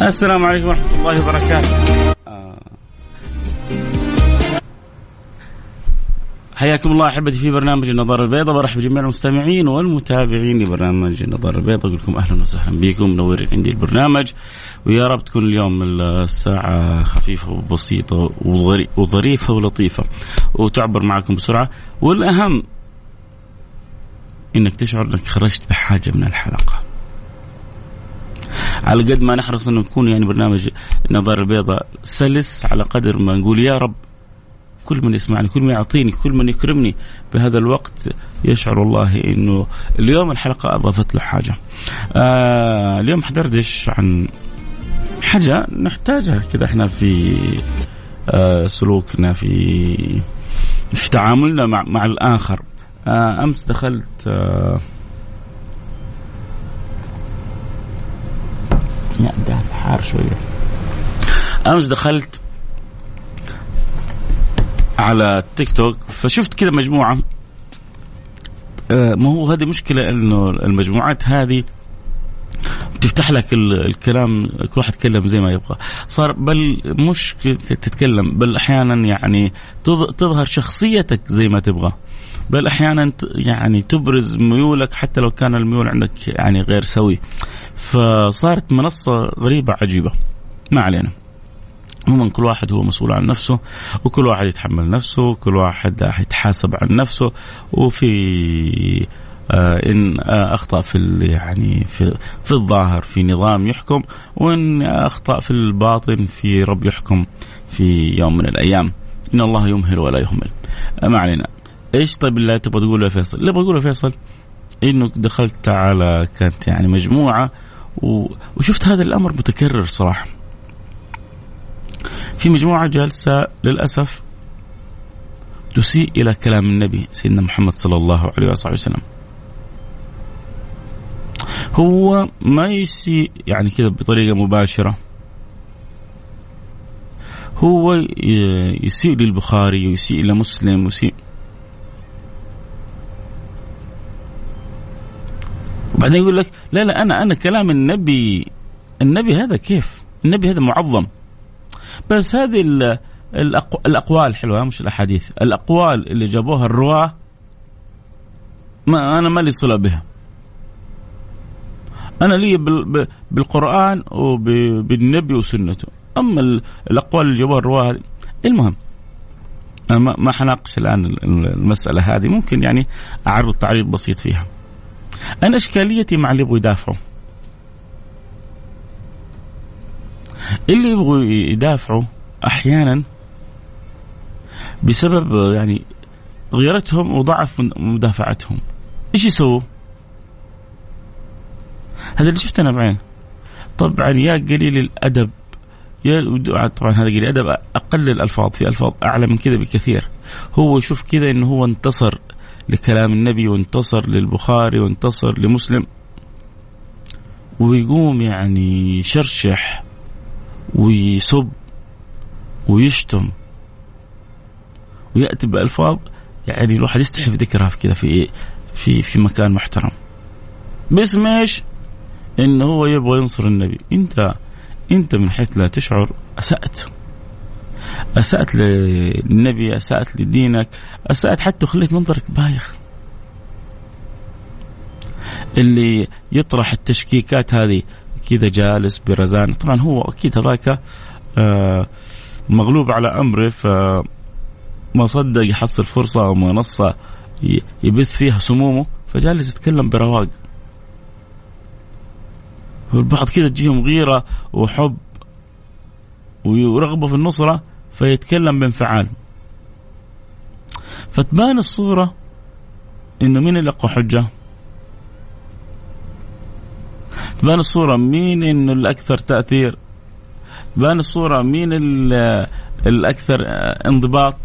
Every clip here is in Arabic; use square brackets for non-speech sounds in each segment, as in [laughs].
السلام عليكم ورحمة الله وبركاته. آه. حياكم الله أحبتي في برنامج النظاره البيضاء برحب بجميع المستمعين والمتابعين لبرنامج النظاره البيضاء. أقول لكم أهلا وسهلا بكم منورين عندي البرنامج. ويا رب تكون اليوم الساعة خفيفة وبسيطة وظريفة ولطيفة وتعبر معكم بسرعة. والأهم إنك تشعر إنك خرجت بحاجة من الحلقة. على قد ما نحرص انه يكون يعني برنامج النظاره البيضاء سلس على قدر ما نقول يا رب كل من يسمعني كل من يعطيني كل من يكرمني بهذا الوقت يشعر الله إنه اليوم الحلقة أضافت له حاجة. آه اليوم حدردش عن حاجة نحتاجها كذا إحنا في آه سلوكنا في في تعاملنا مع مع الآخر. آه أمس دخلت آه ده حار شوية. أمس دخلت على تيك توك فشفت كذا مجموعة آه، ما هو هذه مشكلة إنه المجموعات هذه تفتح لك الكلام كل واحد يتكلم زي ما يبغى. صار بل مش تتكلم بل أحيانا يعني تظهر شخصيتك زي ما تبغى. بل أحيانا يعني تبرز ميولك حتى لو كان الميول عندك يعني غير سوي. فصارت منصة غريبة عجيبة. ما علينا. عموما كل واحد هو مسؤول عن نفسه وكل واحد يتحمل نفسه كل واحد يتحاسب عن نفسه. وفي آه إن آه أخطأ في يعني في في الظاهر في نظام يحكم وإن أخطأ في الباطن في رب يحكم في يوم من الأيام. إن الله يمهل ولا يهمل. ما علينا. إيش طيب اللي تبغى تقوله يا فيصل؟ اللي بقوله يا فيصل إنه دخلت على كانت يعني مجموعة وشفت هذا الأمر متكرر صراحة. في مجموعة جالسة للأسف تسيء إلى كلام النبي سيدنا محمد صلى الله عليه وصحبه وسلم. هو ما يسيء يعني كذا بطريقة مباشرة هو يسيء للبخاري ويسيء إلى مسلم ويسيء وبعدين يقول لك لا لا أنا أنا كلام النبي النبي هذا كيف؟ النبي هذا معظم. بس هذه الأقوال حلوة مش الأحاديث. الأقوال اللي جابوها الرواة ما أنا ما لي صلة بها. أنا لي بالقرآن وبالنبي وسنته. أما الأقوال اللي جابوها الرواة هذه المهم أنا ما حناقش الآن المسألة هذه. ممكن يعني أعرض تعريض بسيط فيها. أنا إشكاليتي مع اللي يبغوا يدافعوا اللي يبغوا يدافعوا أحيانا بسبب يعني غيرتهم وضعف مدافعتهم. إيش يسووا؟ هذا اللي شفته أنا بعين طبعا يا قليل الأدب يا طبعا هذا قليل الأدب أقل الألفاظ في ألفاظ أعلى من كذا بكثير. هو يشوف كذا إنه هو انتصر. لكلام النبي وانتصر للبخاري وانتصر لمسلم. ويقوم يعني يشرشح ويسب ويشتم. ويأتي بألفاظ يعني الواحد يستحي في ذكرها كذا في في في مكان محترم. باسم إيش؟ إنه هو يبغى ينصر النبي. إنت إنت من حيث لا تشعر أسأت. أسأت للنبي أسأت لدينك أسأت حتى خليت منظرك بايخ. اللي يطرح التشكيكات هذه كذا جالس برزان. طبعا هو أكيد هذاك آه مغلوب على أمره فما صدق يحصل فرصة أو منصة يبث فيها سمومه فجالس يتكلم برواق. والبعض كذا تجيهم غيرة وحب ورغبة في النصرة فيتكلم بانفعال فتبان الصورة إنه مين اللي اقوى حجة؟ تبان الصورة مين إنه الأكثر تأثير؟ بان الصورة مين الأكثر انضباط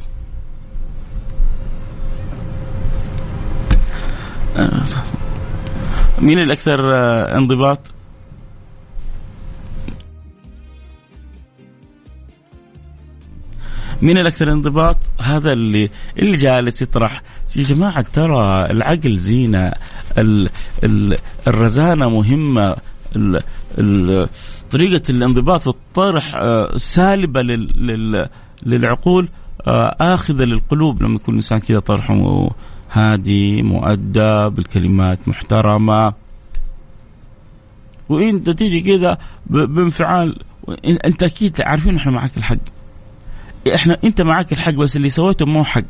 مين الأكثر انضباط مين الأكثر انضباط؟ هذا اللي اللي جالس يطرح. يا جماعة ترى العقل زينة ال ال الرزانة مهمة ال ال طريقة الانضباط والطرح آه، سالبة لل لل للعقول آه، آخذة للقلوب. لما يكون الإنسان كذا طرحه هادي مؤدب الكلمات محترمة. وإنت تيجي كذا بانفعال. أنت أكيد عارفين إحنا معك الحق. إحنا أنت معك الحق بس اللي سويته مو حق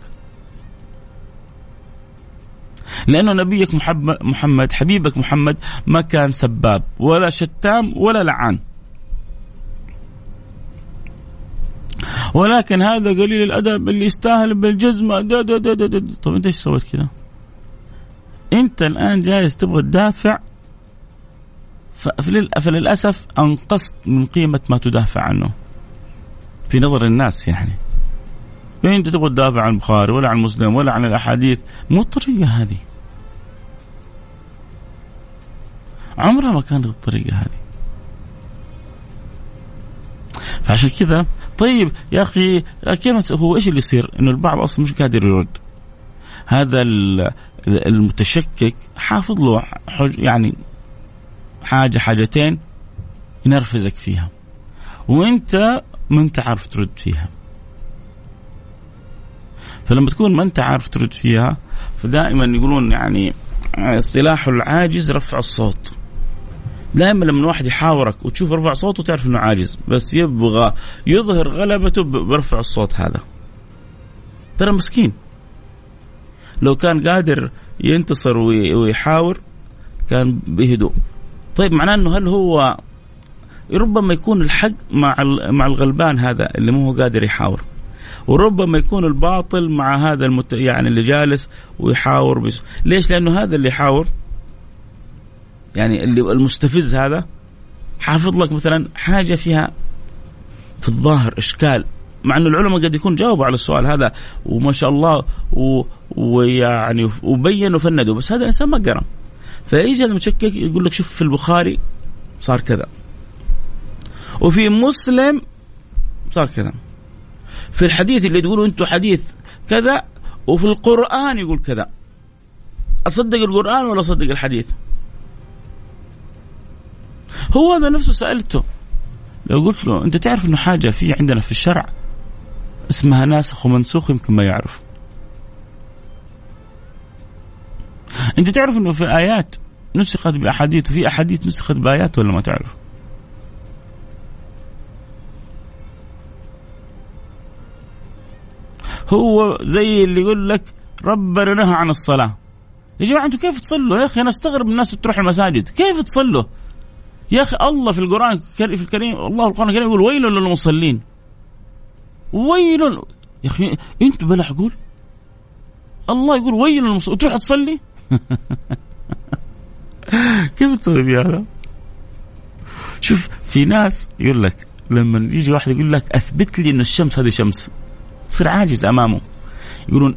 لأنه نبيك محمد حبيبك محمد ما كان سباب ولا شتام ولا لعان ولكن هذا قليل الأدب اللي يستاهل بالجزمه دا دا دا دا دا. طب أنت إيش سويت كذا؟ أنت الآن جالس تبغى تدافع فللأسف أنقصت من قيمة ما تدافع عنه. في نظر الناس يعني. يعني أنت تبغى تدافع عن البخاري ولا عن مسلم ولا عن الأحاديث مو الطريقة هذه. عمرها ما كانت الطريقة هذه. فعشان كذا طيب يا أخي كيف هو إيش اللي يصير؟ إنه البعض أصلا مش قادر يرد. هذا المتشكك حافظ له يعني حاجة حاجتين ينرفزك فيها. وأنت ما انت عارف ترد فيها. فلما تكون ما انت عارف ترد فيها فدائما يقولون يعني اصطلاح العاجز رفع الصوت. دائما لما واحد يحاورك وتشوف رفع صوته تعرف إنه عاجز بس يبغى يظهر غلبته برفع الصوت هذا. ترى مسكين. لو كان قادر ينتصر ويحاور كان بهدوء طيب معناه إنه هل هو ربما يكون الحق مع مع الغلبان هذا اللي مو قادر يحاور. وربما يكون الباطل مع هذا المت... يعني اللي جالس ويحاور بس. ليش؟ لأنه هذا اللي يحاور. يعني اللي المستفز هذا حافظ لك مثلا حاجة فيها في الظاهر إشكال. مع إنه العلماء قد يكون جاوبوا على السؤال هذا وما شاء الله و... ويعني وبينوا وفندوا. بس هذا الإنسان ما قرأ. فيجي المشكك يقول لك شوف في البخاري صار كذا. وفي مسلم صار كذا. في الحديث اللي تقولوا أنتم حديث كذا وفي القرآن يقول كذا. أصدق القرآن ولا أصدق الحديث؟ هو هذا نفسه سألته. لو قلت له أنت تعرف أنه حاجة في عندنا في الشرع اسمها ناسخ ومنسوخ يمكن ما يعرف. أنت تعرف أنه في آيات نسخت بأحاديث وفي أحاديث نسخت بآيات ولا ما تعرف؟ هو زي اللي يقول لك ربنا نهى عن الصلاة. يا جماعة أنتم كيف تصلوا؟ يا أخي أنا أستغرب الناس تروح المساجد. كيف تصلوا؟ يا أخي الله في القرآن في الكريم الله القرآن الكريم يقول ويل للمصلين. ويل يا أخي أنت بلا حقول الله يقول ويل للمصلين وتروح تصلي؟ [laughs] كيف تسوي بهذا؟ شوف في ناس يقول لك لما يجي واحد يقول لك أثبت لي إن الشمس هذه شمس. تصير عاجز أمامه. يقولون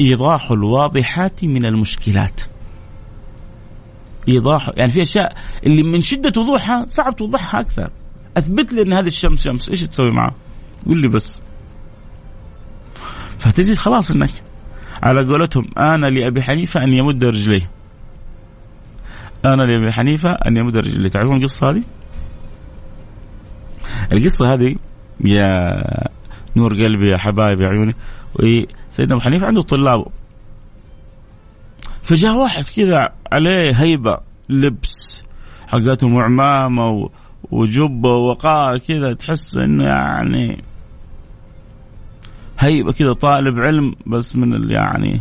إيضاح الواضحات من المشكلات. إيضاح يعني في أشياء اللي من شدة وضوحها صعب توضحها أكثر. أثبت لي إن هذه الشمس شمس إيش تسوي معه؟ قول لي بس. فتجد خلاص إنك على قولتهم أنا لأبي حنيفة أن يمد رجليه. أنا لأبي حنيفة أن يمد رجليه. تعرفون القصة هذه؟ القصة هذه يا نور قلبي يا حبايبي يا عيوني سيدنا أبو حنيفة عنده طلاب. فجاء واحد كذا عليه هيبة لبس حقتهم وعمامة وجبة ووقار كذا تحس إنه يعني هيبة كذا طالب علم بس من يعني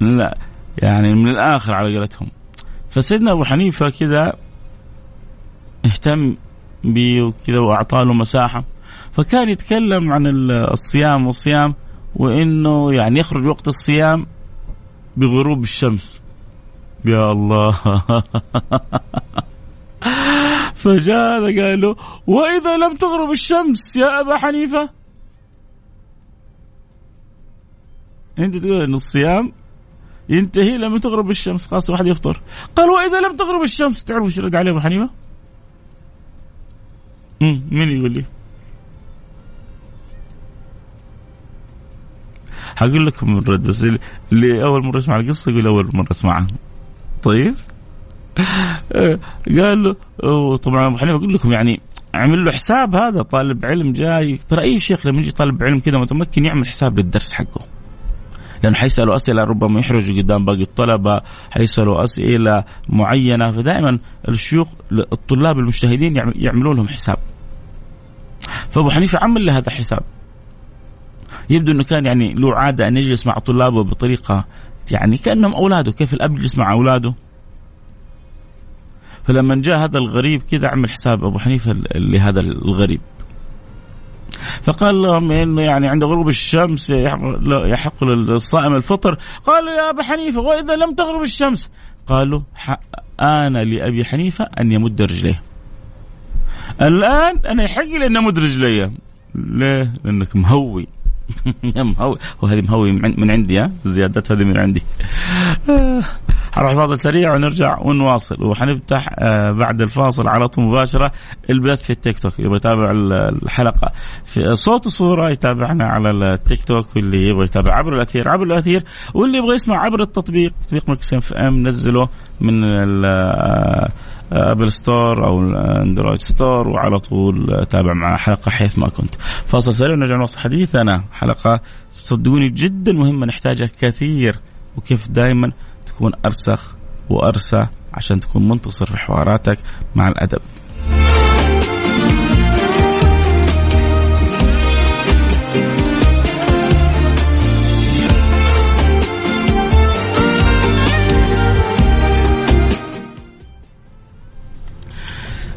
لا يعني من الآخر على قولتهم. فسيدنا أبو حنيفة كذا اهتم بيه وكذا واعطاه له مساحة. فكان يتكلم عن الصيام والصيام وإنه يعني يخرج وقت الصيام بغروب الشمس. يا الله. [laughs] فجاء قال له وإذا لم تغرب الشمس يا أبا حنيفة؟ أنت تقول إن الصيام ينتهي لما تغرب الشمس. خلاص واحد يفطر. قال وإذا لم تغرب الشمس تعرف إيش رد عليه أبو حنيفة؟ مين يقول لي؟ حقول لكم الرد بس اللي أول مرة يسمع القصة يقول أول مرة أسمعها. طيب؟ [laughs] قال له طبعا أبو حنيفة أقول لكم يعني عمل له حساب هذا طالب علم جاي. ترى أي شيخ لما يجي طالب علم كذا متمكن يعمل حساب للدرس حقه. لأنه حيسألوا أسئلة ربما يحرجوا قدام باقي الطلبة حيسألوا أسئلة معينة. فدائما الشيوخ الطلاب المجتهدين يعملون لهم حساب. فأبو حنيفة عمل له هذا الحساب يبدو إنه كان يعني له عادة أن يجلس مع طلابه بطريقة يعني كأنهم أولاده. كيف الأب يجلس مع أولاده؟ فلما جاء هذا الغريب كذا عمل حساب أبو حنيفة لهذا الغريب. فقال لهم إنه يعني عند غروب الشمس يحق للصائم الفطر. قالوا يا أبا حنيفة وإذا لم تغرب الشمس؟ قالوا آن لأبي حنيفة أن يمد رجليه. الآن أنا يحق لي أن أمد رجلي. ليه؟ لأنك مهوي. [laughs] مهوي وهذه مهوي من عندي ها؟ الزيادات هذه من عندي. حنروح فاصل سريع ونرجع ونواصل. وحنفتح آه، بعد الفاصل على طول مباشرة البث في التيك توك. يبغى يتابع الحلقة في صوت وصورة يتابعنا على التيك توك واللي يبغى يتابع عبر الأثير عبر الأثير. واللي يبغى يسمع عبر التطبيق تطبيق Mix FM نزله من Apple Store أو Android Store وعلى طول تابع معنا حلقة حيث ما كنت. فاصل سريع ونرجع نواصل حديثنا حلقة صدقوني جدا مهمة نحتاجها كثير وكيف دائما تكون أرسخ وأرسى عشان تكون منتصر في حواراتك مع الأدب.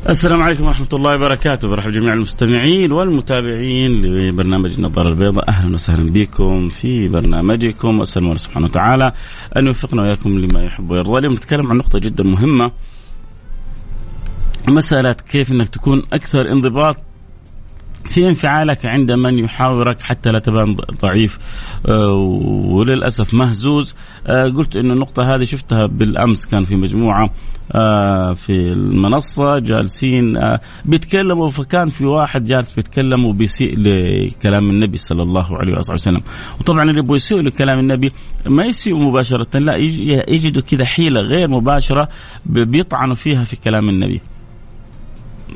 السلام عليكم ورحمة الله وبركاته. برحب جميع المستمعين والمتابعين لبرنامج النظارة البيضاء. أهلا وسهلا بكم في برنامجكم. وأسأل الله سبحانه وتعالى أن يوفقنا وإياكم لما يحب ويرضى. اليوم نتكلم عن نقطة جدا مهمة. مسألة كيف أنك تكون أكثر انضباط في انفعالك عند من يحاورك حتى لا تبان ضعيف آه، وللأسف مهزوز. آه، قلت إنه النقطة هذه شفتها بالأمس كان في مجموعة في المنصة جالسين بيتكلموا فكان في واحد جالس بيتكلم وبيسيء لكلام النبي صلى الله عليه وسلم. وطبعا اللي يسيئوا لكلام النبي ما يسيئوا مباشرة لا يجدوا كذا حيلة غير مباشرة بيطعنوا فيها في كلام النبي.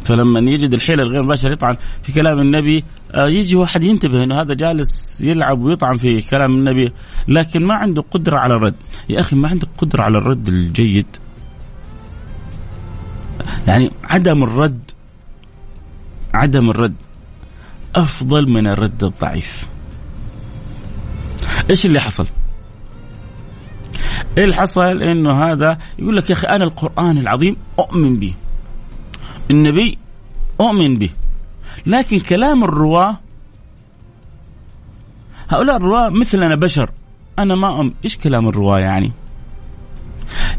فلما يجد الحيلة الغير مباشرة يطعن في كلام النبي آه، يجي واحد ينتبه إنه هذا جالس يلعب ويطعن في كلام النبي لكن ما عنده قدرة على الرد. يا أخي ما عندك قدرة على الرد الجيد. يعني عدم الرد عدم الرد أفضل من الرد الضعيف. إيش اللي حصل؟ إيه اللي حصل؟ إنه هذا يقول لك يا أخي أنا القرآن العظيم أؤمن به. النبي أؤمن به. لكن كلام الرواة هؤلاء الرواة مثلنا بشر أنا ما أم إيش كلام الرواة يعني؟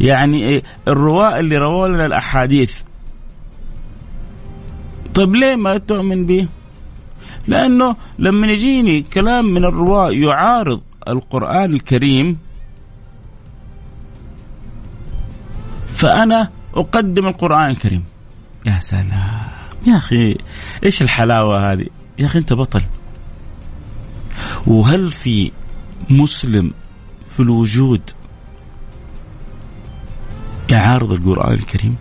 يعني إيه الرواة اللي رووا لنا الأحاديث. طيب ليه ما تؤمن به؟ لأنه لما يجيني كلام من الرواة يعارض القرآن الكريم فأنا أقدم القرآن الكريم. يا سلام! يا أخي إيش الحلاوة هذه؟ يا أخي أنت بطل. وهل في مسلم في الوجود يعارض القرآن الكريم؟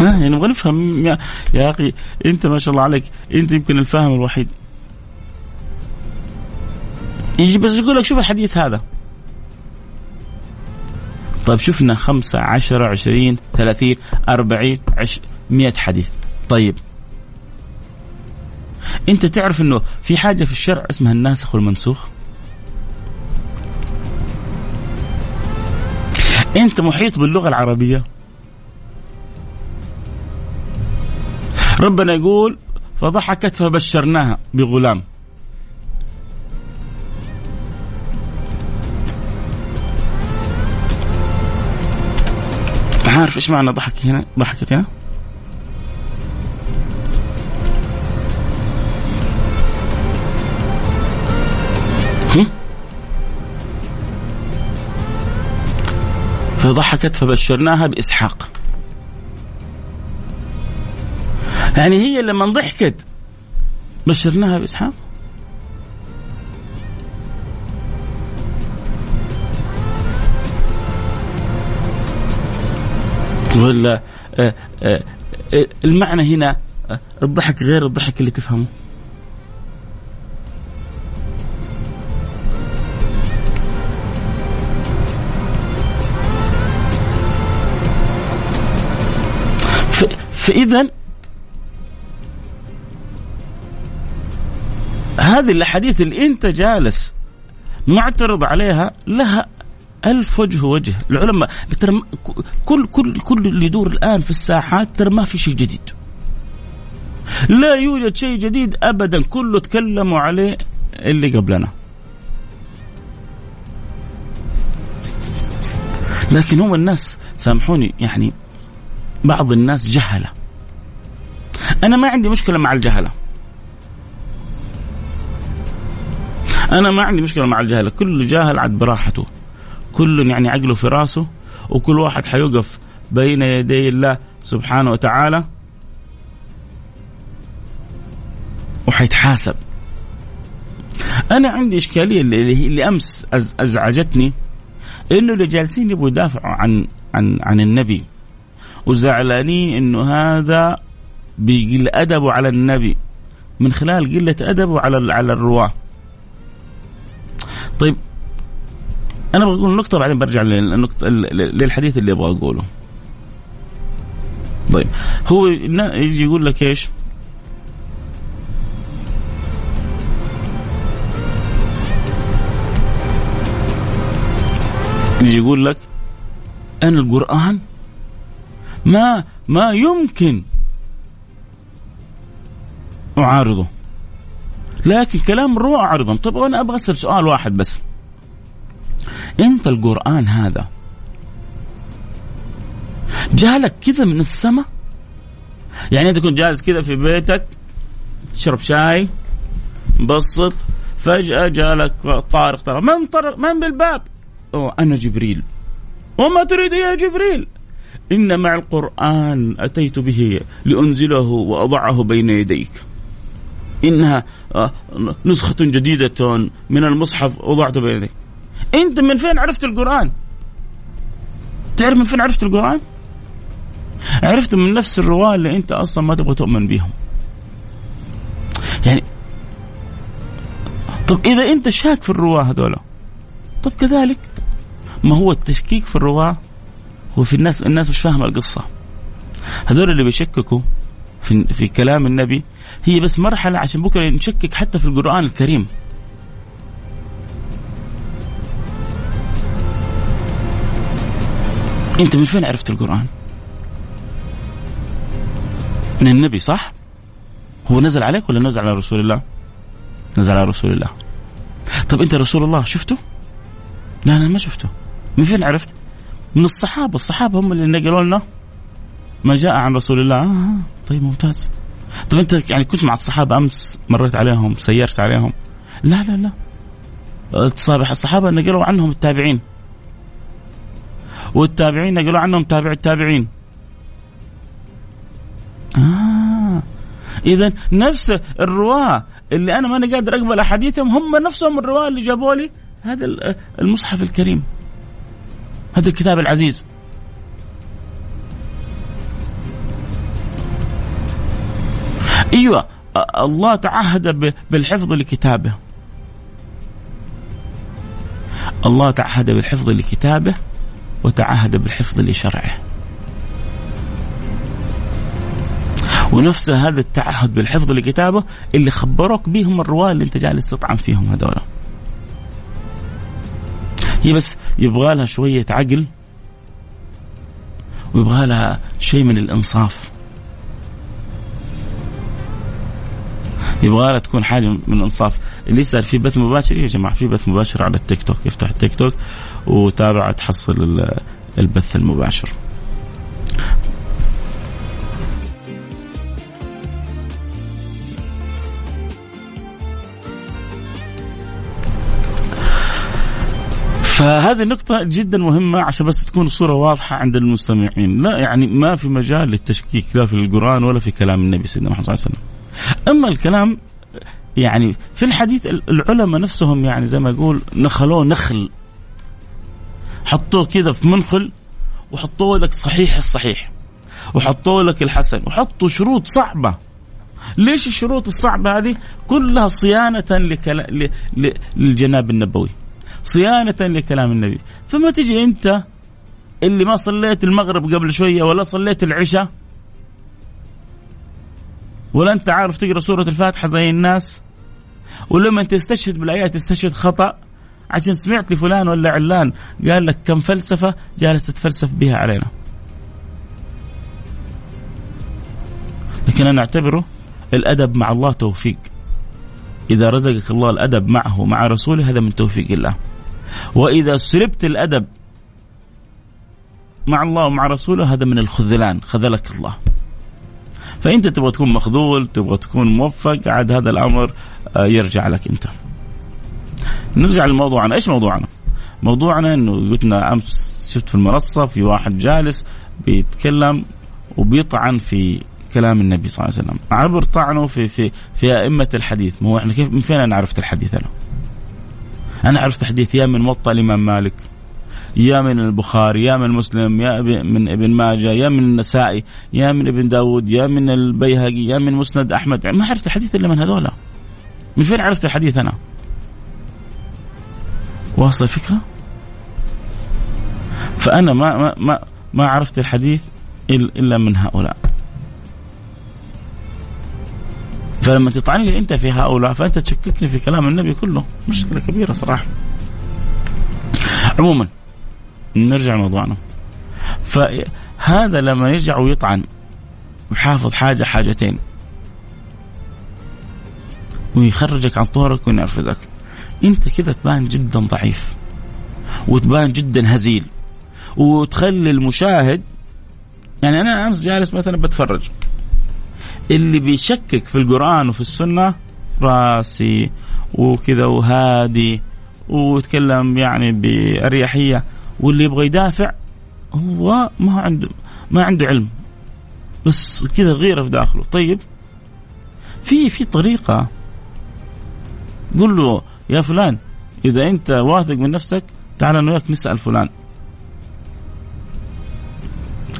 ها يعني نبغى نفهم. يا, يا أخي أنت ما شاء الله عليك أنت يمكن الفاهم الوحيد. يجي بس يقول لك شوف الحديث هذا. طيب شفنا خمسة عشرة عشرين ثلاثين أربعين عش مئة حديث. طيب. أنت تعرف أنه في حاجة في الشرع اسمها الناسخ والمنسوخ؟ أنت محيط باللغة العربية. ربنا يقول فضحكت فبشرناها بغلام. عارف إيش معنى ضحك هنا ضحكت هنا؟ فضحكت فبشرناها بإسحاق. يعني هي لما ضحكت بشرناها بإسحاق. ولا آه، آه، آه، المعنى هنا الضحك غير الضحك اللي تفهمه. فإذا هذه الأحاديث اللي أنت جالس معترض عليها لها ألف وجه وجه. العلماء ترى كل كل كل اللي يدور الآن في الساحات ترى ما في شيء جديد. لا يوجد شيء جديد أبدا. كله تكلموا عليه اللي قبلنا. لكن هم الناس سامحوني يعني بعض الناس جهلة. أنا ما عندي مشكلة مع الجهلة. أنا ما عندي مشكلة مع الجهلة. كل جاهل عاد براحته. كل يعني عقله في راسه وكل واحد حيوقف بين يدي الله سبحانه وتعالى وحيتحاسب. أنا عندي إشكالية اللي, اللي أمس أزعجتني إنه اللي جالسين يبغوا يدافعوا عن عن عن النبي وزعلانين إنه هذا بيقل أدبه على النبي من خلال قلة أدبه على على الرواة. طيب أنا بقول نقطة بعدين برجع للنقطه للحديث اللي أبغى أقوله. طيب هو يجي يقول لك إيش؟ يجي يقول لك أنا القرآن ما ما يمكن أعارضه. لكن كلام الروح أعرضهم طب أنا أبغى أسأل سؤال واحد بس. أنت القرآن هذا جالك كذا من السماء؟ يعني أنت كنت جالس كذا في بيتك تشرب شاي مبسط فجأة جالك طارق طارق من طرق؟ من بالباب؟ أوه أنا جبريل. وما تريد يا جبريل؟ إن مع القرآن أتيت به لأنزله وأضعه بين يديك. إنها آه، نسخة جديدة من المصحف وضعته بين يديك. أنت من فين عرفت القرآن؟ تعرف من فين عرفت القرآن؟ عرفت من نفس الرواة اللي أنت أصلا ما تبغى تؤمن بهم يعني طب إذا أنت شاك في الرواة هذولا طب كذلك ما هو التشكيك في الرواة؟ هو في الناس الناس مش فاهمة القصة. هذول اللي بيشككوا في في كلام النبي هي بس مرحلة عشان بكرة نشكك حتى في القرآن الكريم. انت من فين عرفت القرآن؟ من النبي صح؟ هو نزل عليك ولا نزل على رسول الله؟ نزل على رسول الله. طب انت رسول الله شفته؟ لا أنا ما شفته. من فين عرفت؟ من الصحابة. الصحابة هم اللي نقلوا لنا ما جاء عن رسول الله. آه طيب ممتاز. طيب أنت يعني كنت مع الصحابة أمس مريت عليهم سيرت عليهم؟ لا لا لا. الصحابه نقلوا عنهم التابعين. والتابعين نقلوا عنهم تابع التابعين. آه. إذا نفس الرواة اللي أنا ماني قادر أقبل أحاديثهم هم نفسهم الرواة اللي جابوا لي هذا المصحف الكريم. هذا الكتاب العزيز. أيوه الله تعهد بالحفظ لكتابه. الله تعهد بالحفظ لكتابه وتعهد بالحفظ لشرعه. ونفس هذا التعهد بالحفظ لكتابه اللي خبروك بهم الرواه اللي انت جالس تطعن فيهم هذول. هي بس يبغى لها شوية عقل ويبغى لها شيء من الإنصاف. يبغى لها تكون حاجة من الإنصاف. اللي يسأل في بث مباشر يا جماعة في بث مباشر على التيك توك. يفتح التيك توك وتابع تحصل البث المباشر. فهذه النقطة جدا مهمة عشان بس تكون الصورة واضحة عند المستمعين، لا يعني ما في مجال للتشكيك لا في القرآن ولا في كلام النبي سيدنا محمد صلى الله عليه وسلم. أما الكلام يعني في الحديث العلماء نفسهم يعني زي ما يقول نخلوه نخل. حطوه كذا في منخل وحطوه لك صحيح الصحيح وحطوا لك الحسن وحطوا شروط صعبة. ليش الشروط الصعبة هذه؟ كلها صيانة لكلا... ل... للجناب النبوي. صيانة لكلام النبي. فما تجي أنت اللي ما صليت المغرب قبل شوية ولا صليت العشاء؟ ولا أنت عارف تقرأ سورة الفاتحة زي الناس؟ ولما تستشهد بالآيات تستشهد خطأ؟ عشان سمعت لفلان ولا علان قال لك كم فلسفة جالس تتفلسف بها علينا. لكن أنا أعتبره الأدب مع الله توفيق. إذا رزقك الله الأدب معه ومع رسوله هذا من توفيق الله. وإذا سلبت الأدب مع الله ومع رسوله هذا من الخذلان خذلك الله. فأنت تبغى تكون مخذول تبغى تكون موفق عاد هذا الأمر آه، يرجع لك أنت. نرجع لموضوعنا. إيش موضوعنا؟ موضوعنا إنه قلنا أمس شفت في المنصة في واحد جالس بيتكلم وبيطعن في كلام النبي صلى الله عليه وسلم. عبر طعنه في في في أئمة الحديث. ما هو إحنا كيف من فين أنا عرفت الحديث أنا؟ أنا عرفت حديث يا من موطا الإمام مالك يا من البخاري يا من مسلم يا من ابن ماجه يا من النسائي يا من ابن داود يا من البيهقي يا من مسند أحمد. ما عرفت الحديث إلا من هذولا. من فين عرفت الحديث أنا؟ واصل الفكرة؟ فأنا ما ما ما, ما عرفت الحديث إلا من هؤلاء. فلما تطعني انت في هؤلاء فأنت تشككني في كلام النبي كله. مشكلة كبيرة صراحة. عموما نرجع لموضوعنا. فهذا لما يرجع ويطعن ويحافظ حاجة حاجتين. ويخرجك عن طورك وينرفزك. انت كده تبان جدا ضعيف. وتبان جدا هزيل. وتخلي المشاهد يعني أنا أمس جالس مثلا بتفرج. اللي بيشكك في القرآن وفي السنة راسي وكذا وهادي ويتكلم يعني بأريحية واللي يبغى يدافع هو ما عنده ما عنده علم. بس كذا غيره في داخله. طيب في في طريقة. قل له يا فلان إذا أنت واثق من نفسك تعال أنا وياك نسأل فلان.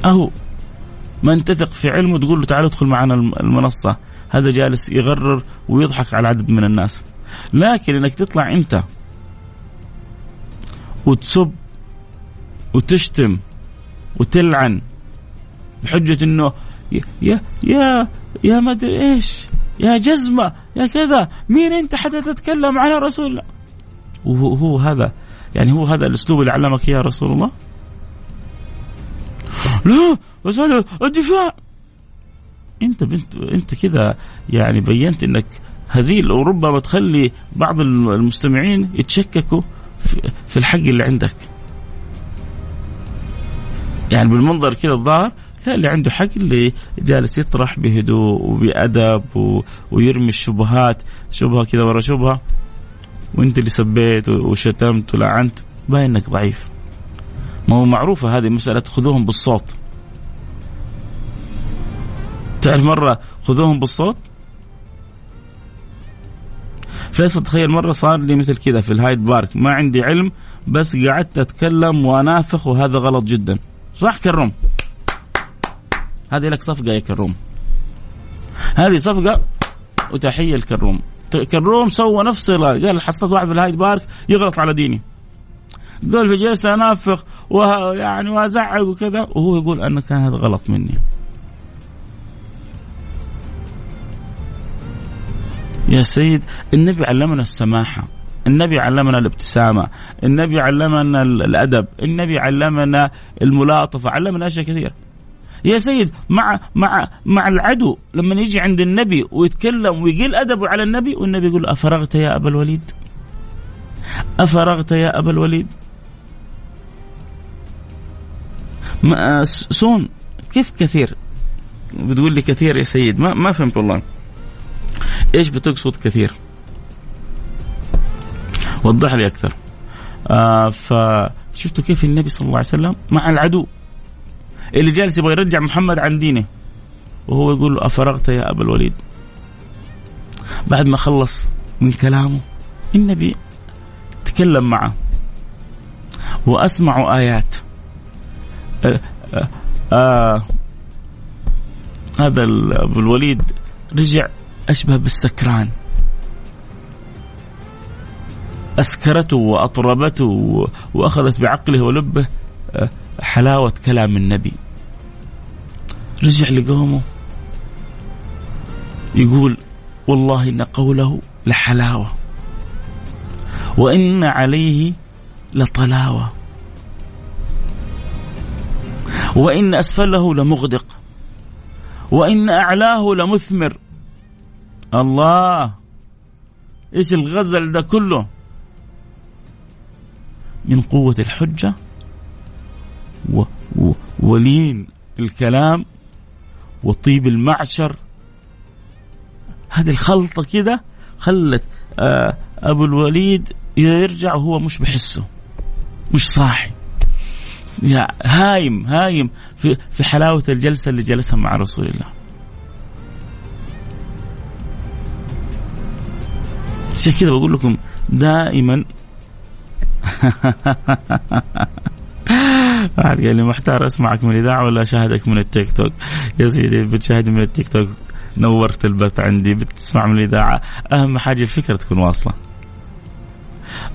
أهو. من تثق في علمه تقول له تعال ادخل معنا المنصة. هذا جالس يغرر ويضحك على عدد من الناس. لكن إنك تطلع أنت وتسب وتشتم وتلعن بحجة إنه يا يا يا ما أدري إيش يا جزمة يا كذا مين أنت حتى تتكلم على رسول الله؟ وهو هو هذا يعني هو هذا الأسلوب اللي علمك يا رسول الله؟ لا بس هذا الدفاع. أنت بنت أنت كذا يعني بينت إنك هزيل وربما تخلي بعض المستمعين يتشككوا في الحق اللي عندك. يعني بالمنظر كذا الظاهر لا اللي عنده حق اللي جالس يطرح بهدوء وبأدب و... ويرمي الشبهات شبهة كذا ورا شبهة. وأنت اللي سبيت وشتمت ولعنت باين إنك ضعيف. ما هو معروفة هذه مسألة خذوهم بالصوت. تعرف مرة خذوهم بالصوت؟ فيصل تخيل مرة صار لي مثل كذا في ال Hyde Park. ما عندي علم بس قعدت أتكلم وأنافخ وهذا غلط جدا. صح كرم هذه لك صفقة يا كرم هذه صفقة وتحية لكرم كرم سوى نفس قال حصلت واحد في ال Hyde Park يغلط على ديني. قال في جلست انافخ ويعني وأزعق وكذا وهو يقول أن كان هذا غلط مني. يا سيد النبي علمنا السماحة النبي علمنا الابتسامة النبي علمنا الأدب النبي علمنا الملاطفة علمنا أشياء كثيرة. يا سيد مع مع مع العدو لما يجي عند النبي ويتكلم ويقل ادبه على النبي والنبي يقول أفرغت يا أبا الوليد؟ أفرغت يا أبا الوليد؟ سون كيف كثير؟ بتقول لي كثير يا سيد ما ما فهمت والله. إيش بتقصد كثير؟ وضح لي أكثر. آه فشفتوا كيف النبي صلى الله عليه وسلم مع العدو؟ اللي جالس يبغى يرجع محمد عن دينه. وهو يقول له أفرغت يا أبا الوليد؟ بعد ما خلص من كلامه النبي تكلم معه. وأسمع آيات. آه آه هذا أبو الوليد رجع أشبه بالسكران. أسكرته وأطربته وأخذت بعقله ولبه آه، حلاوة كلام النبي. رجع لقومه يقول والله إن قوله لحلاوة وإن عليه لطلاوة. وإن أسفله لمغدق وإن أعلاه لمثمر. الله إيش الغزل ده كله؟ من قوة الحجة و و ولين الكلام وطيب المعشر. هذه الخلطة كده خلت آه أبو الوليد يرجع وهو مش بحسه مش صاحي. هايم هايم في في حلاوة الجلسة اللي جلسها مع رسول الله. عشان كذا بقول لكم دائما. [laughs] واحد قال لي محتار أسمعك من الاذاعه ولا أشاهدك من التيك توك. يا سيدي بتشاهد من التيك توك؟ نورت البث عندي بتسمع من الإذاعة. أهم حاجة الفكرة تكون واصلة.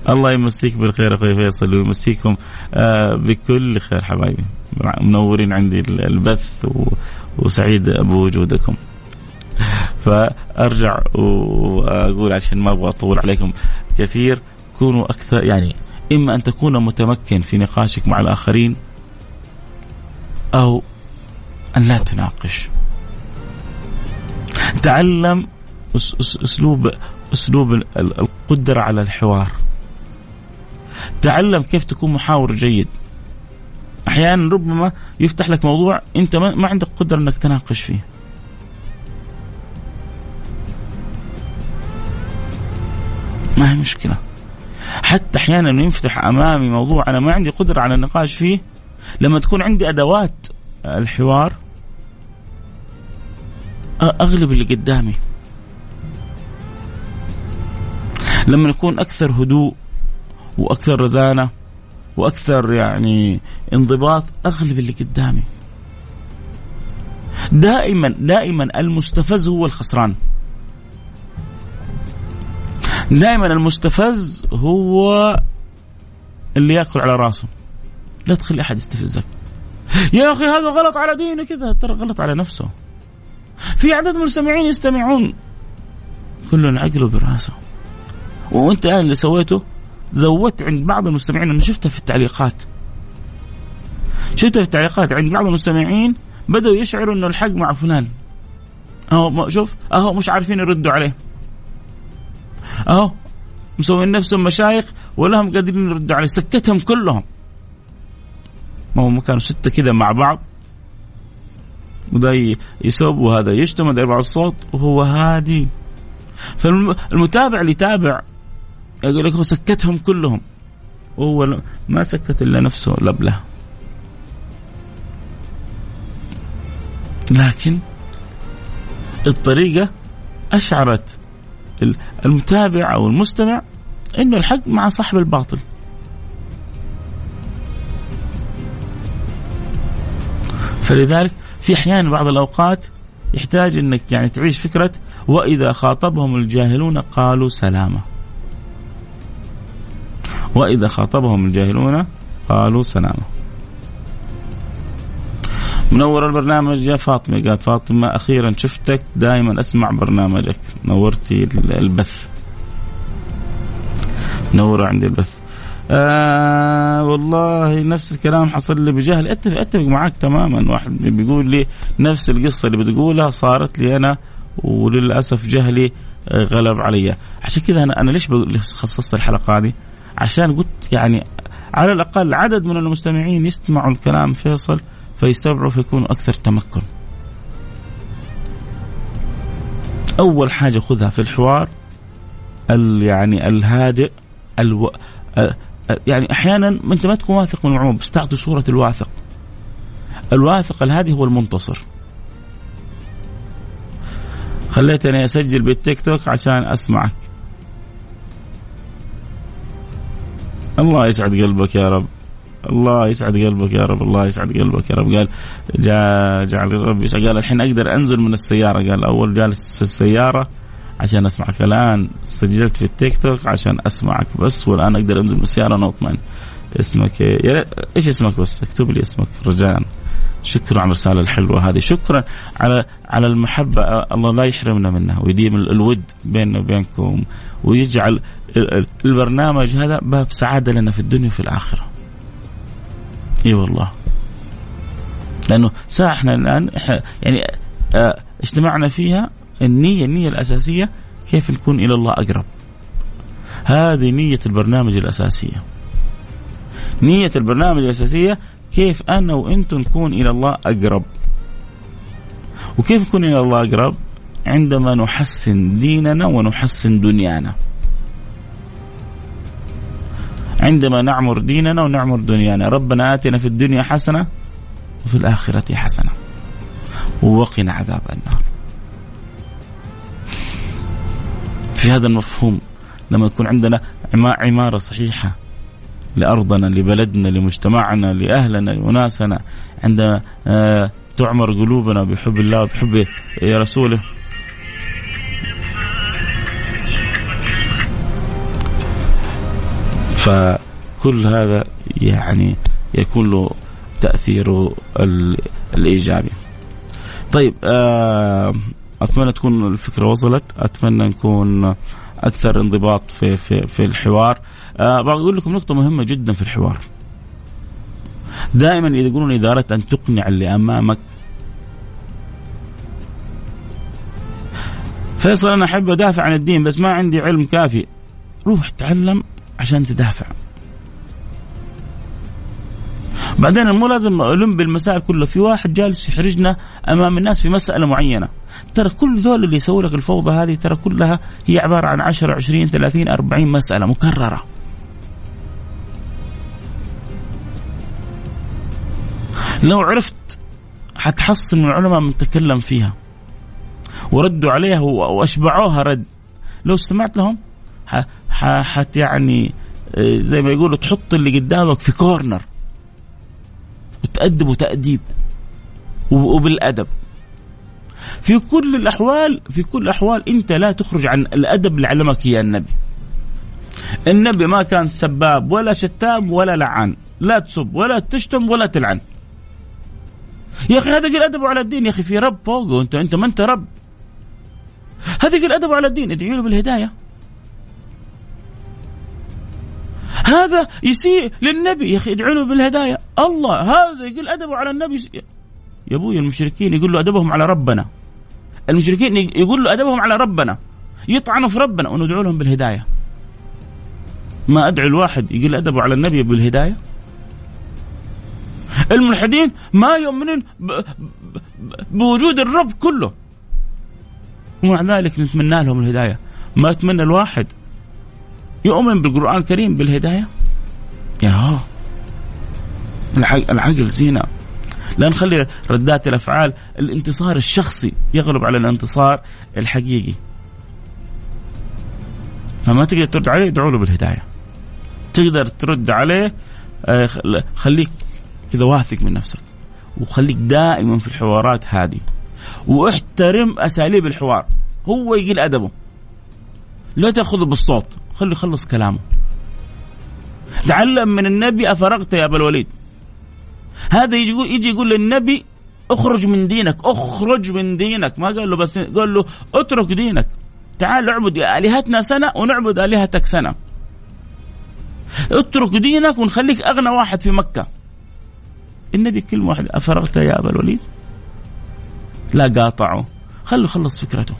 الله يمسيك بالخير أخوي فيصل ويمسيكم آه بكل خير حبايبي. منورين عندي البث وسعيد بوجودكم فأرجع وأقول عشان ما أبغى أطول عليكم كثير كونوا أكثر يعني إما أن تكون متمكن في نقاشك مع الآخرين أو أن لا تناقش. تعلم اسلوب أسلوب القدرة على الحوار. تعلم كيف تكون محاور جيد. أحيانا ربما يفتح لك موضوع أنت ما عندك قدرة إنك تناقش فيه. ما هي مشكلة. حتى أحيانا ينفتح أمامي موضوع أنا ما عندي قدرة على النقاش فيه لما تكون عندي أدوات الحوار أغلب اللي قدامي. لما نكون أكثر هدوء وأكثر رزانة وأكثر يعني انضباط أغلب اللي قدامي. دائما دائما المستفز هو الخسران. دائما المستفز هو اللي يأكل على راسه. لا تخلي أحد يستفزك. يا أخي هذا غلط على دينه كذا. ترى غلط على نفسه. في عدد مستمعين يستمعون. كل عقله براسه. وأنت الآن اللي سويته؟ زودت عند بعض المستمعين أنا شفتها في التعليقات. شفتها في التعليقات عند بعض المستمعين بدأوا يشعروا إنه الحق مع فلان. أهو شوف أهو مش عارفين يردوا عليه. أهو مسوين نفسهم مشايخ ولا هم قادرين يردوا عليه سكتهم كلهم. ما هم كانوا ستة كذا مع بعض. وده يسب وهذا يشتم وهذا يرفع الصوت وهو هادي. فالمتابع اللي يتابع يقول لك هو سكتهم كلهم. وهو ما سكت إلا نفسه لبلة. لكن الطريقة أشعرت المتابع أو المستمع إنه الحق مع صاحب الباطل. فلذلك في أحيانا بعض الأوقات يحتاج إنك يعني تعيش فكرة وإذا خاطبهم الجاهلون قالوا سلاما وإذا خاطبهم الجاهلون قالوا سلاما منور البرنامج يا فاطمة. قالت فاطمة أخيرا شفتك دائما أسمع برنامجك. نورتي البث. نورة عندي البث. آه والله نفس الكلام حصل لي بجهل. اتفق أتفق معك تماما. واحد بيقول لي نفس القصة اللي بتقولها صارت لي أنا وللأسف جهلي غلب علي. عشان كذا أنا أنا ليش خصصت الحلقة هذه؟ عشان قلت يعني على الأقل عدد من المستمعين يسمعوا الكلام فيصل فيستوعبوا فيكونوا أكثر تمكن. أول حاجة خذها في الحوار ال يعني الهادئ ألو... يعني أحيانا أنت ما تكون واثق من المعلومة بس تعطي صورة الواثق. الواثق الهادي هو المنتصر. خليتني أسجل بالتيك توك عشان أسمعك. الله يسعد قلبك يا رب. الله يسعد قلبك يا رب. الله يسعد قلبك يا رب. قال جاء جعل ربي قال الحين أقدر أنزل من السيارة. قال أول جالس في السيارة عشان اسمعك الان سجلت في التيك توك عشان أسمعك بس والآن أقدر أنزل من السيارة. أنا أطمئن. اسمك يا إيش اسمك بس؟ اكتب لي اسمك رجاء شكرا على الرسالة الحلوة هذه. شكرا على على المحبة. الله لا يحرمنا منها. ويديم الود بيننا وبينكم. ويجعل البرنامج هذا باب سعادة لنا في الدنيا وفي الآخرة. إي والله. لأنه ساعة إحنا الآن يعني آه اجتمعنا فيها النية النية الأساسية كيف نكون إلى الله أقرب. هذه نية البرنامج الأساسية. نية البرنامج الأساسية كيف أنا وإنتم نكون إلى الله أقرب. وكيف نكون إلى الله أقرب؟ عندما نحسن ديننا ونحسن دنيانا. عندما نعمر ديننا ونعمر دنيانا. ربنا آتنا في الدنيا حسنة وفي الآخرة حسنة. ووقنا عذاب النار. في هذا المفهوم لما يكون عندنا عمارة صحيحة لأرضنا لبلدنا لمجتمعنا لأهلنا لأناسنا عندما آه، تعمر قلوبنا بحب الله وبحب رسوله فكل هذا يعني يكون له تأثيره الإيجابي. طيب آه، أتمنى تكون الفكرة وصلت. أتمنى نكون أكثر انضباط في, في, في الحوار. أه بقول لكم نقطة مهمة جدا في الحوار. دائما إذا يقولون إذا أردت أن تقنع اللي أمامك. فيصل أنا أحب أدافع عن الدين بس ما عندي علم كافي. روح تعلم. عشان تدافع. بعدين مو لازم الم بالمسائل كلها في واحد جالس يحرجنا أمام الناس في مسألة معينة. ترى كل دول اللي يسووا لك الفوضى هذه ترى كلها هي عبارة عن 10 20 30 40 مسألة مكررة. لو عرفت حتحصل من العلماء من تكلم فيها. وردوا عليها وأشبعوها رد. لو استمعت لهم حت يعني آه، زي ما يقولوا تحط اللي قدامك في كورنر وتأدبه تأديب وبالأدب. في كل الأحوال في كل الأحوال أنت لا تخرج عن الأدب اللي علمك إياه النبي. النبي ما كان سباب ولا شتام ولا لعان. لا تسب ولا تشتم ولا تلعن. يا أخي هذا قل ادبه على الدين. يا أخي في رب فوقه. انت أنت ما أنت رب. هذا قل ادبه على الدين. ادعي له بالهداية. هذا يسيء للنبي يا أخي ادعوا له بالهدايه الله هذا يقول أدبه على النبي. يا أبوي المشركين يقول له أدبهم على ربنا. المشركين يقول له أدبهم على ربنا. يطعنوا في ربنا. وندعو لهم بالهدايه ما أدعو الواحد يقول أدبه على النبي بالهداية؟ الملحدين ما يؤمنون بوجود الرب كله. ومع ذلك نتمنى لهم الهداية. ما أتمنى الواحد يؤمن بالقرآن الكريم بالهداية؟ يا العقل زينة. لا نخلي ردات الأفعال الانتصار الشخصي يغلب على الانتصار الحقيقي. فما تقدر ترد عليه ادعوا له بالهداية. تقدر ترد عليه آه، خليك كذا واثق من نفسك. وخليك دائما في الحوارات هذه. واحترم أساليب الحوار. هو يقل أدبه. لا تاخذه بالصوت. خليه يخلص كلامه. تعلم من النبي أفرغت يا أبا الوليد. هذا يجي يقول, يجي يقول للنبي اخرج من دينك اخرج من دينك. ما قال له بس قال له اترك دينك. تعال اعبد آلهتنا سنة ونعبد آلهتك سنة. اترك دينك ونخليك أغنى واحد في مكة. النبي كلمة واحدة أفرغت يا أبا الوليد؟ لا قاطعه. خلوا يخلص فكرته.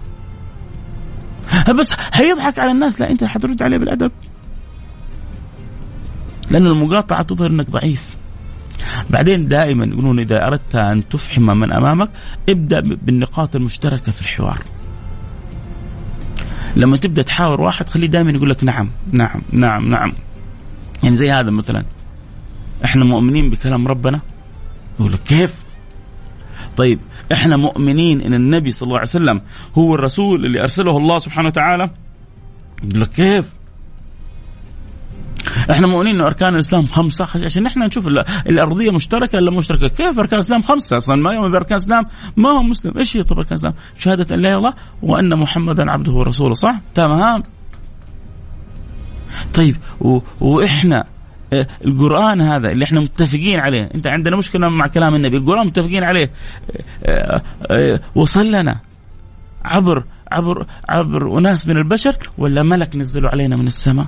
بس حيضحك على الناس. لا انت حترد عليه بالأدب. لأن المقاطعة تظهر إنك ضعيف. بعدين دائما يقولون إذا أردت أن تفحم من أمامك ابدأ بالنقاط المشتركة في الحوار. لما تبدأ تحاور واحد خليه دائما يقول لك نعم نعم نعم نعم. يعني زي هذا مثلا. إحنا مؤمنين بكلام ربنا. يقول لك كيف؟ طيب إحنا مؤمنين إن النبي صلى الله عليه وسلم هو الرسول اللي أرسله الله سبحانه وتعالى؟ يقول لك كيف؟ إحنا مؤمنين إنه أركان الإسلام خمسة؟ عشان إحنا نشوف الأرضية مشتركة ولا مشتركة؟ كيف أركان الإسلام خمسة أصلا؟ ما يؤمن باركان الإسلام ما هو مسلم. إيش هي طب أركان الإسلام؟ شهادة أن لا إله إلا الله وأن محمدا عبده ورسوله صح؟ تمام. طيب و... وإحنا القرآن هذا اللي إحنا متفقين عليه. إنت عندنا مشكلة مع كلام النبي. القرآن متفقين عليه. آه، آه، وصل لنا عبر عبر عبر أناس من البشر ولا ملك نزلوا علينا من السماء؟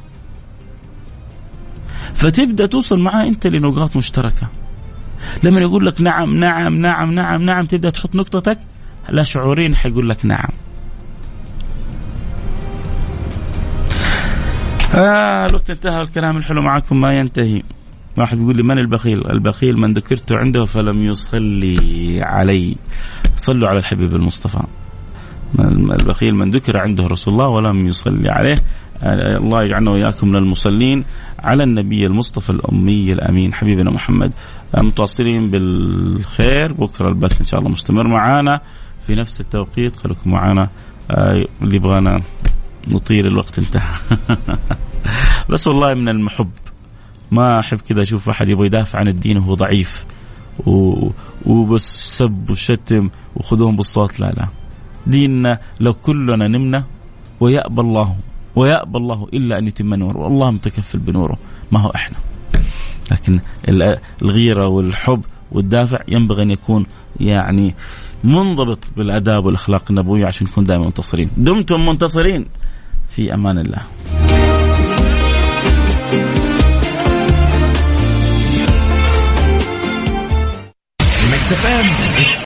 فتبدأ توصل معاه أنت لنقاط مشتركة. لما يقول لك نعم نعم نعم نعم نعم تبدأ تحط نقطتك لا شعوريا حيقول لك نعم. آه الوقت انتهى الكلام الحلو معكم ما ينتهي. واحد بيقول لي من البخيل؟ البخيل من ذكرت عنده فلم يصلي علي. صلوا على الحبيب المصطفى. البخيل من ذكر عنده رسول الله ولم يصلي عليه. آه، الله يجعلنا وإياكم من المصلين. على النبي المصطفى الأمي الأمين حبيبنا محمد. آه، متواصلين بالخير. بكرة البث إن شاء الله مستمر معانا. في نفس التوقيت خليكم معانا. آه، اللي يبغانا نطير الوقت انتهى. [laughs] بس والله من المحب. ما أحب كذا أشوف أحد يبغى يدافع عن الدين وهو ضعيف. و... وبس سب وشتم وخذوهم بالصوت. لا لا. ديننا لو كلنا نمنا ويأبى الله ويأبى الله إلا أن يتم نوره. والله متكفل بنوره. ما هو إحنا. لكن الغيرة والحب والدافع ينبغي أن يكون يعني منضبط بالآداب والأخلاق النبوية عشان نكون دائما منتصرين. دمتم منتصرين. في أمان الله.